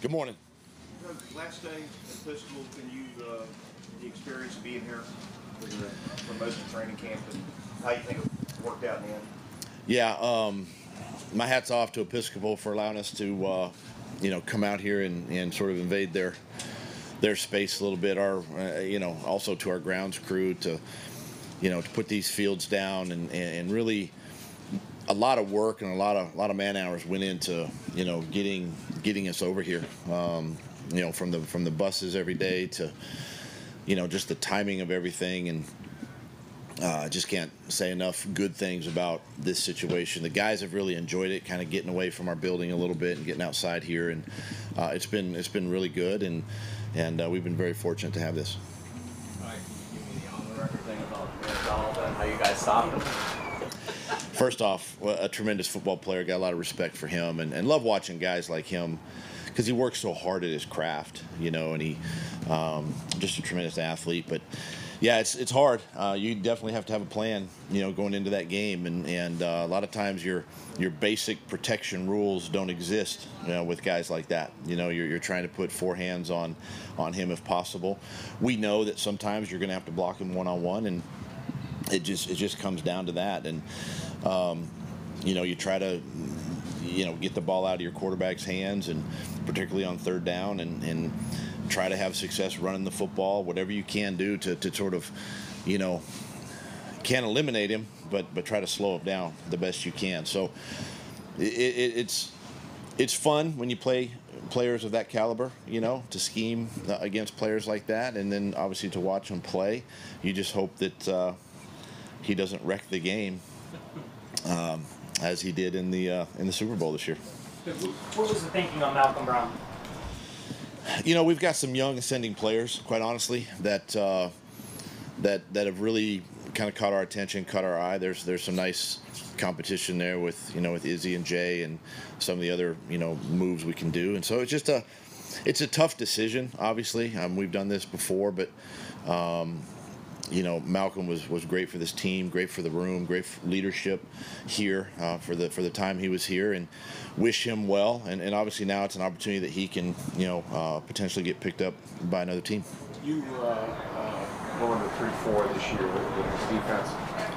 Good morning. Last day at Episcopal, can you, uh, the experience of being here for, the, for most of training camp and how you think it worked out in the end? Yeah, um, my hat's off to Episcopal for allowing us to, uh, you know, come out here and, and sort of invade their their space a little bit. Our, uh, you know, also to our grounds crew to, you know, to put these fields down and, and really a lot of work and a lot of a lot of man hours went into you know getting getting us over here. Um, you know, from the from the buses every day to you know just the timing of everything and. Uh, I just can't say enough good things about this situation. The guys have really enjoyed it, kind of getting away from our building a little bit and getting outside here, and uh, it's been it's been really good, and and uh, we've been very fortunate to have this. All right, give me the on the record thing about how you guys stopped? First off, a tremendous football player. Got a lot of respect for him, and, and love watching guys like him because he works so hard at his craft, you know, and he um, just a tremendous athlete. But yeah, it's it's hard. Uh, you definitely have to have a plan, you know, going into that game, and and uh, a lot of times your your basic protection rules don't exist, you know, with guys like that. You know, you're, you're trying to put four hands on on him if possible. We know that sometimes you're going to have to block him one on one, and it just it just comes down to that, and um, you know, you try to you know get the ball out of your quarterback's hands, and particularly on third down, and and try to have success running the football, whatever you can do to, to sort of, you know, can't eliminate him, but but try to slow him down the best you can. So it, it, it's it's fun when you play players of that caliber, you know, to scheme against players like that, and then obviously to watch them play. You just hope that uh, he doesn't wreck the game um, as he did in the uh, in the Super Bowl this year. What was the thinking on Malcolm Brown? You know, we've got some young ascending players, quite honestly, that uh, that that have really kind of caught our attention, caught our eye. There's there's some nice competition there with you know with Izzy and Jay and some of the other you know moves we can do, and so it's just a it's a tough decision. Obviously, um, we've done this before, but um, you know, Malcolm was, was great for this team, great for the room, great leadership here uh, for the for the time he was here, and wish him well. And, and obviously now it's an opportunity that he can, you know, uh, potentially get picked up by another team. You uh, uh, were in three four this year with, with this defense.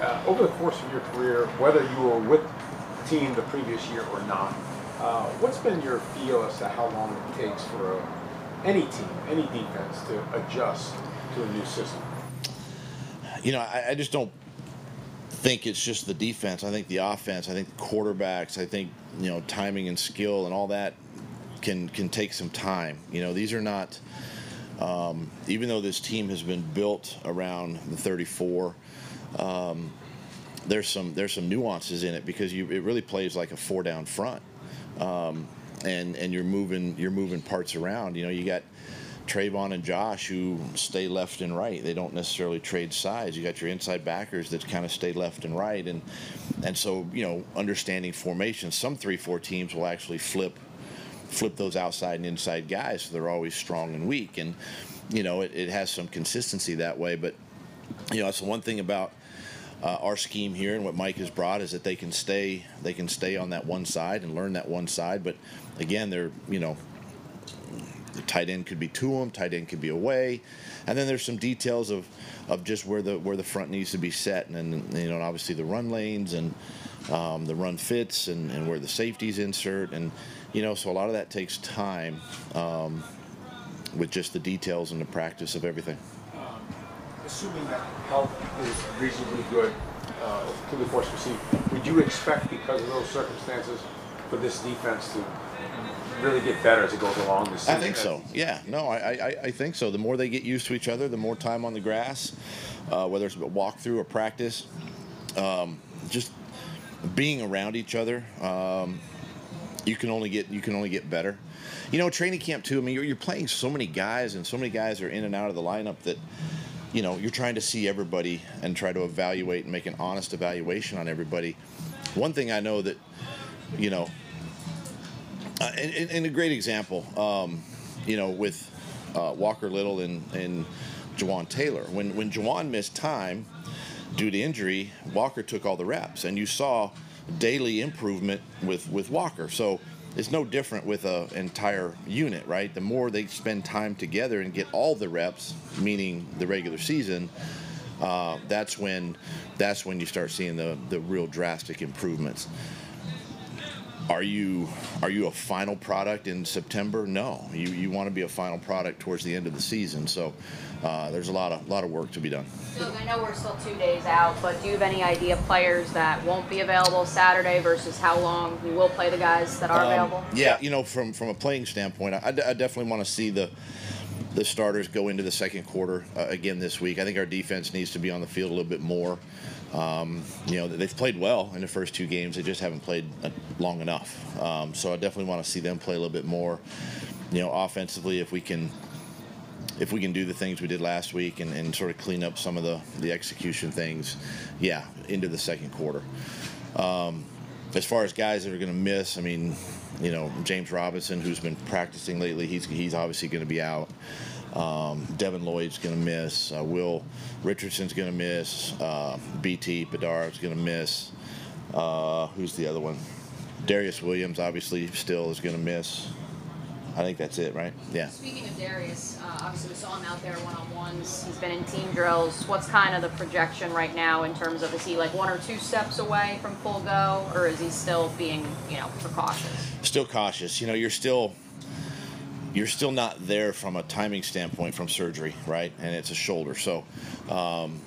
Uh, over the course of your career, whether you were with the team the previous year or not, uh, what's been your feel as to how long it takes for any team, any defense to adjust to a new system? You know, I, I, just don't think it's just the defense. I think the offense. I think the quarterbacks. I think you know timing and skill and all that can can take some time. You know, these are not. Um, even though this team has been built around the 34, um, there's some there's some nuances in it because you it really plays like a four down front, um, and and you're moving you're moving parts around. You know, you got Travon and Josh who stay left and right. They don't necessarily trade sides. You got your inside backers that kind of stay left and right, and and so you know understanding formation. Some three four teams will actually flip flip those outside and inside guys, so they're always strong and weak, and you know it, it has some consistency that way. But you know that's the one thing about uh, our scheme here and what Mike has brought is that they can stay they can stay on that one side and learn that one side. But again, they're you know the tight end could be to him, tight end could be away, and then there's some details of, of just where the where the front needs to be set, and then you know obviously the run lanes and um, the run fits and, and where the safeties insert, and you know so a lot of that takes time um, with just the details and the practice of everything. Um, assuming that health is reasonably good uh, to the course the season, would you expect because of those circumstances for this defense to really get better as it goes along this season? I think so. Yeah. No, I, I, I think so. The more they get used to each other, the more time on the grass, uh, whether it's a walkthrough or practice, um, just being around each other, um, you can only get you can only get better. You know, training camp too. I mean, you're, you're playing so many guys, and so many guys are in and out of the lineup that you know you're trying to see everybody and try to evaluate and make an honest evaluation on everybody. One thing I know that you know uh, and, and, a great example, um, you know, with uh, Walker Little and, and Jawaan Taylor. When when Jawaan missed time due to injury, Walker took all the reps, and you saw daily improvement with with Walker. So it's no different with a entire unit, right? The more they spend time together and get all the reps, meaning the regular season, uh, that's when that's when you start seeing the the real drastic improvements. Are you are you a final product in September? No, you you want to be a final product towards the end of the season. So uh, there's a lot of lot of work to be done. Doug, I know we're still two days out, but do you have any idea players that won't be available Saturday versus how long you will play the guys that are Um, available? Yeah, you know, from from a playing standpoint, I, I definitely want to see the the starters go into the second quarter uh, again this week. I think our defense needs to be on the field a little bit more. Um, you know, they've played well in the first two games. They just haven't played uh, long enough. Um, so I definitely want to see them play a little bit more. You know, offensively, if we can if we can do the things we did last week and, and sort of clean up some of the, the execution things, yeah, into the second quarter. Um, as far as guys that are going to miss, I mean, you know, James Robinson, who's been practicing lately, he's, he's obviously going to be out. Um, Devin Lloyd's going to miss. Uh, Will Richardson's going to miss. Uh, BT Bedard's going to miss. Uh, who's the other one? Darious Williams, obviously, still is going to miss. I think that's it, right? Yeah. Speaking of Darius, uh, obviously we saw him out there one on ones. He's been in team drills. What's kind of the projection right now in terms of is he like one or two steps away from full go, or is he still being you know precautious? still cautious. You know, you're still you're still not there from a timing standpoint from surgery, right? And it's a shoulder, so um,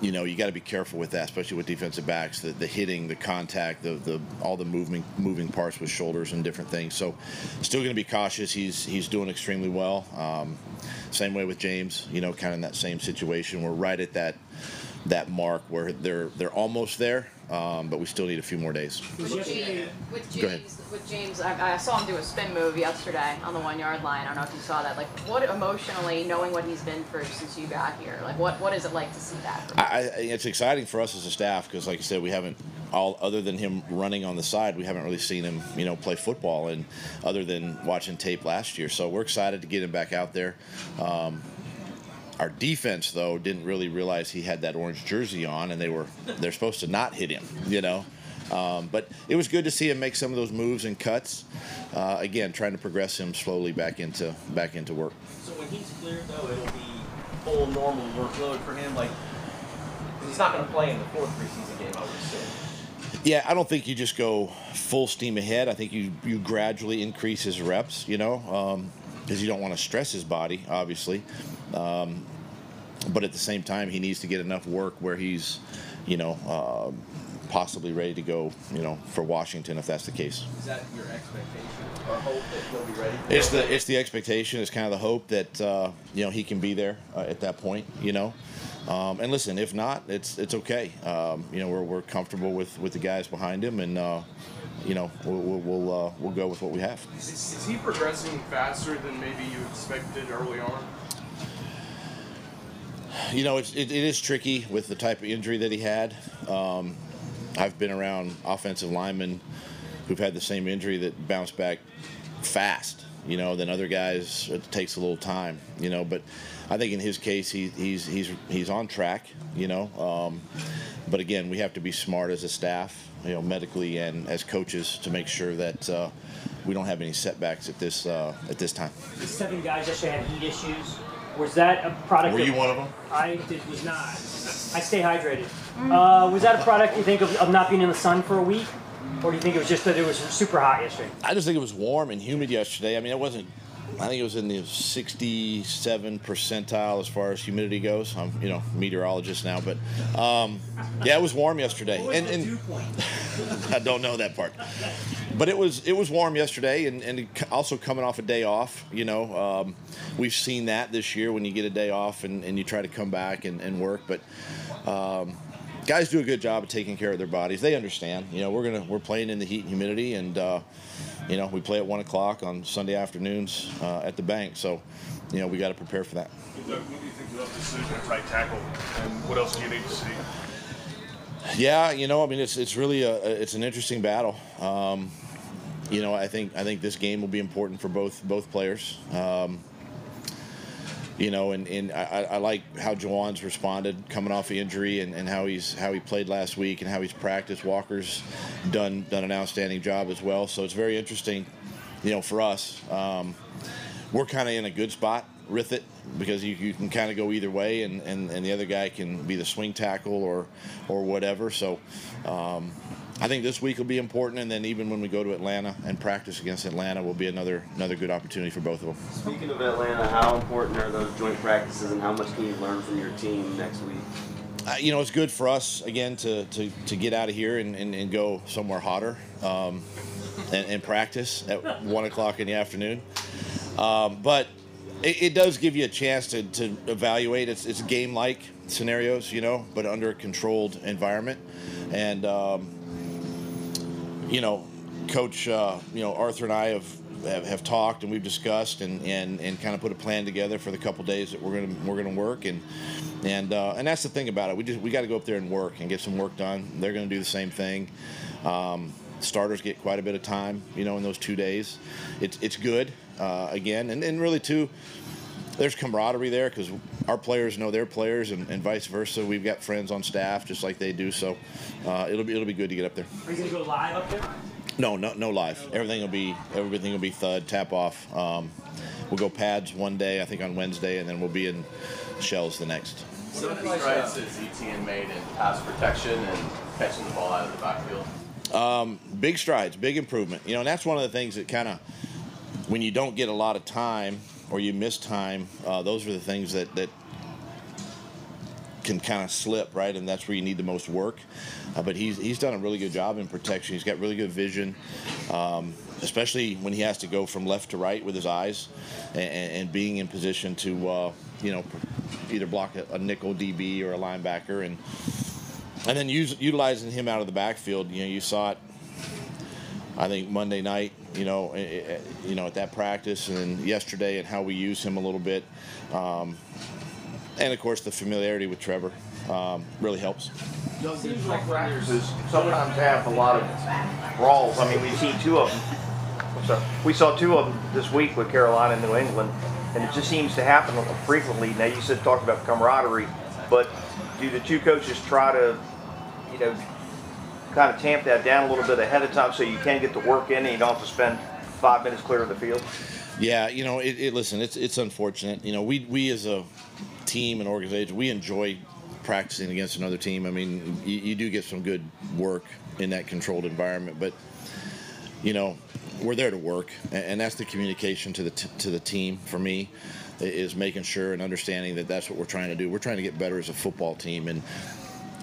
you know you got to be careful with that, especially with defensive backs. The, the hitting, the contact, the, the all the moving moving parts with shoulders and different things. So still going to be cautious. He's he's doing extremely well. Um, same way with James. You know, kind of in that same situation. We're right at that that mark where they're they're almost there, um, but we still need a few more days. With James, with Go ahead. With James, I, I saw him do a spin move yesterday on the one yard line. I don't know if you saw that. Like, what emotionally, knowing what he's been through since you got here, like, what what is it like to see that? I, I, it's exciting for us as a staff because, like I said, we haven't all other than him running on the side, we haven't really seen him, you know, play football, and other than watching tape last year. So we're excited to get him back out there. Um, our defense, though, didn't really realize he had that orange jersey on, and they were they're supposed to not hit him, you know. Um, but it was good to see him make some of those moves and cuts. Uh, again, trying to progress him slowly back into back into work. So when he's cleared, though, it'll be full normal workload for him. Like he's not going to play in the fourth preseason game, I would assume. Yeah, I don't think you just go full steam ahead. I think you you gradually increase his reps. You know, because you don't want to stress his body, obviously. Um, but at the same time, he needs to get enough work where he's, you know, uh, possibly ready to go. You know, for Washington if that's the case. Is that your expectation or hope that he'll be ready? It's the it's the expectation. It's kind of the hope that uh, you know he can be there uh, at that point. You know, um, and listen, if not, it's it's okay. Um, you know, we're, we're comfortable with, with the guys behind him, and uh, you know we'll we'll we'll, uh, we'll go with what we have. Is, is he progressing faster than maybe you expected early on? You know, it's, it, it is tricky with the type of injury that he had. Um, I've been around offensive linemen who've had the same injury that bounce back fast. You know, than other guys, it takes a little time. You know, but I think in his case, he, he's he's he's on track. You know, um, but again, we have to be smart as a staff, you know, medically and as coaches to make sure that uh, we don't have any setbacks at this uh, at this time. The seven guys yesterday had heat issues. Was that a product? Were of- you one of them? I did, was not. I stay hydrated. Uh, was that a product you think of, of not being in the sun for a week, or do you think it was just that it was super hot yesterday? I just think it was warm and humid yesterday. I mean, it wasn't. I think it was in the 67 percentile as far as humidity goes. I'm, you know, meteorologist now, but um, yeah, it was warm yesterday. Was And, and I don't know that part, but it was it was warm yesterday, and, and also coming off a day off. You know, um, we've seen that this year when you get a day off and, and you try to come back and, and work, but. Um, guys do a good job of taking care of their bodies. They understand. You know, we're gonna we're playing in the heat and humidity, and uh, you know we play at one o'clock on Sunday afternoons uh, at the bank. So, you know, we got to prepare for that. Doug, what do you think the decision at right tackle, and what else do you need to see? Yeah, you know, I mean, it's it's really a it's an interesting battle. Um, you know, I think I think this game will be important for both both players. Um, you know, and, and I, I like how Jawaan's responded coming off the injury and, and how he's how he played last week and how he's practiced. Walker's done done an outstanding job as well. So it's very interesting, you know, for us. Um, we're kind of in a good spot with it because you, you can kind of go either way and, and, and the other guy can be the swing tackle or or whatever. So um, I think this week will be important, and then even when we go to Atlanta and practice against Atlanta will be another another good opportunity for both of them. Speaking of Atlanta, how important are those joint practices, and how much can you learn from your team next week? Uh, you know, it's good for us again to, to, to get out of here and, and, and go somewhere hotter um, and, and practice at one o'clock in the afternoon. Um, but it, it does give you a chance to, to evaluate. It's, it's game like scenarios, you know, but under a controlled environment. And, um, you know, Coach, uh, you know, Arthur and I have, have, have talked and we've discussed and, and, and kind of put a plan together for the couple days that we're gonna we're gonna work and and uh, and that's the thing about it. We just we got to go up there and work and get some work done. They're gonna do the same thing. Um, starters get quite a bit of time, you know, in those two days. It's it's good uh, again, and, and really too. There's camaraderie there because our players know their players, and, and vice versa. We've got friends on staff just like they do, so uh, it'll be it'll be good to get up there. Are you gonna go live up there? No, no, no live. Everything will be everything will be thud tap off. Um, we'll go pads one day, I think on Wednesday, and then we'll be in shells the next. What strides has ETN made in pass protection and catching the ball out of the backfield? Big strides, big improvement. You know, and that's one of the things that kind of when you don't get a lot of time or you miss time, uh, those are the things that that can kind of slip, right? And that's where you need the most work. Uh, but he's he's done a really good job in protection. He's got really good vision, um, especially when he has to go from left to right with his eyes, and, and being in position to uh, you know either block a, a nickel DB or a linebacker, and and then use, utilizing him out of the backfield. You know, you saw it. I think Monday night, you know, eh, eh, you know at that practice, and yesterday, and how we use him a little bit. Um, and of course, the familiarity with Trevor um, really helps. Doug, these practices sometimes have a lot of brawls. I mean, we've seen two of them. I'm. We saw two of them this week with Carolina and New England, and it just seems to happen frequently. Now, you said talked about camaraderie, but do the two coaches try to, you know, kind of tamp that down a little bit ahead of time so you can get the work in and you don't have to spend five minutes clear of the field? Yeah, you know, it, it, listen, it's it's unfortunate. You know, we we as a team and organization, we enjoy practicing against another team. I mean, you, you do get some good work in that controlled environment, but you know, we're there to work, and, and that's the communication to the t- to the team for me is making sure and understanding that that's what we're trying to do. We're trying to get better as a football team, and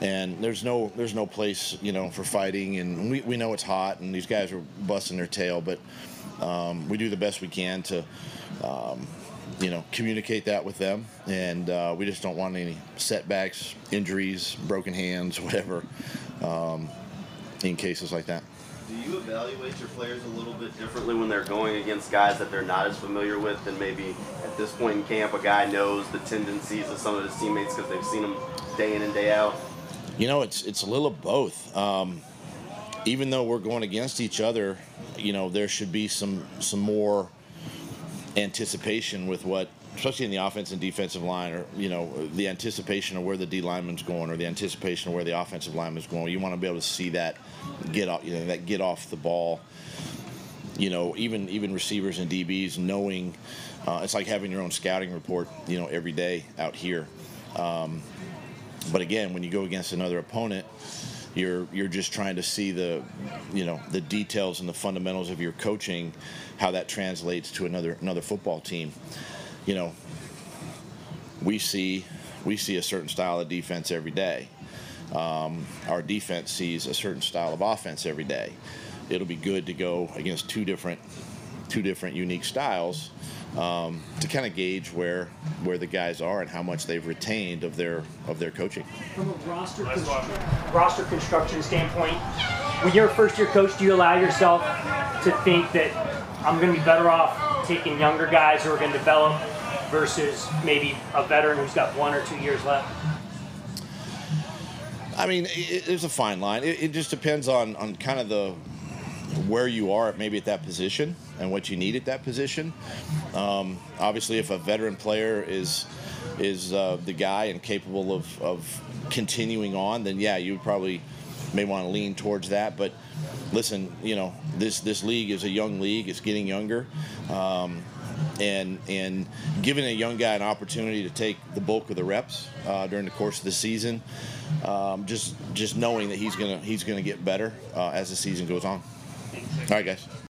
and there's no there's no place you know for fighting, and we, we know it's hot, and these guys are busting their tail, but um, we do the best we can to. Um, you know, communicate that with them, and uh, we just don't want any setbacks, injuries, broken hands, whatever, um, in cases like that. Do you evaluate your players a little bit differently when they're going against guys that they're not as familiar with, and maybe at this point in camp, a guy knows the tendencies of some of his teammates because they've seen them day in and day out? You know, it's it's a little of both. Um, even though we're going against each other, you know, there should be some some more anticipation with what, especially in the offense and defensive line, or you know, the anticipation of where the D lineman's going, or the anticipation of where the offensive lineman's going. You want to be able to see that get off, you know, that get off the ball. You know, even even receivers and DBs knowing, uh, it's like having your own scouting report. You know, every day out here. Um, but again, when you go against another opponent, you're you're just trying to see the, you know, the details and the fundamentals of your coaching, how that translates to another another football team. You know, we see we see a certain style of defense every day. Um, our defense sees a certain style of offense every day. It'll be good to go against two different two different unique styles um, to kind of gauge where where the guys are and how much they've retained of their of their coaching. From a roster, constru- roster construction standpoint, when you're a first year coach, do you allow yourself to think that I'm going to be better off taking younger guys who are going to develop versus maybe a veteran who's got one or two years left? I mean, it, there's a fine line. It, it just depends on, on kind of the where you are maybe at that position and what you need at that position. Um, obviously, if a veteran player is is uh, the guy and capable of, of continuing on, then yeah, you probably may want to lean towards that. But listen, you know this this league is a young league; it's getting younger. Um, and and giving a young guy an opportunity to take the bulk of the reps uh, during the course of the season, um, just just knowing that he's gonna he's gonna get better uh, as the season goes on. All right, guys.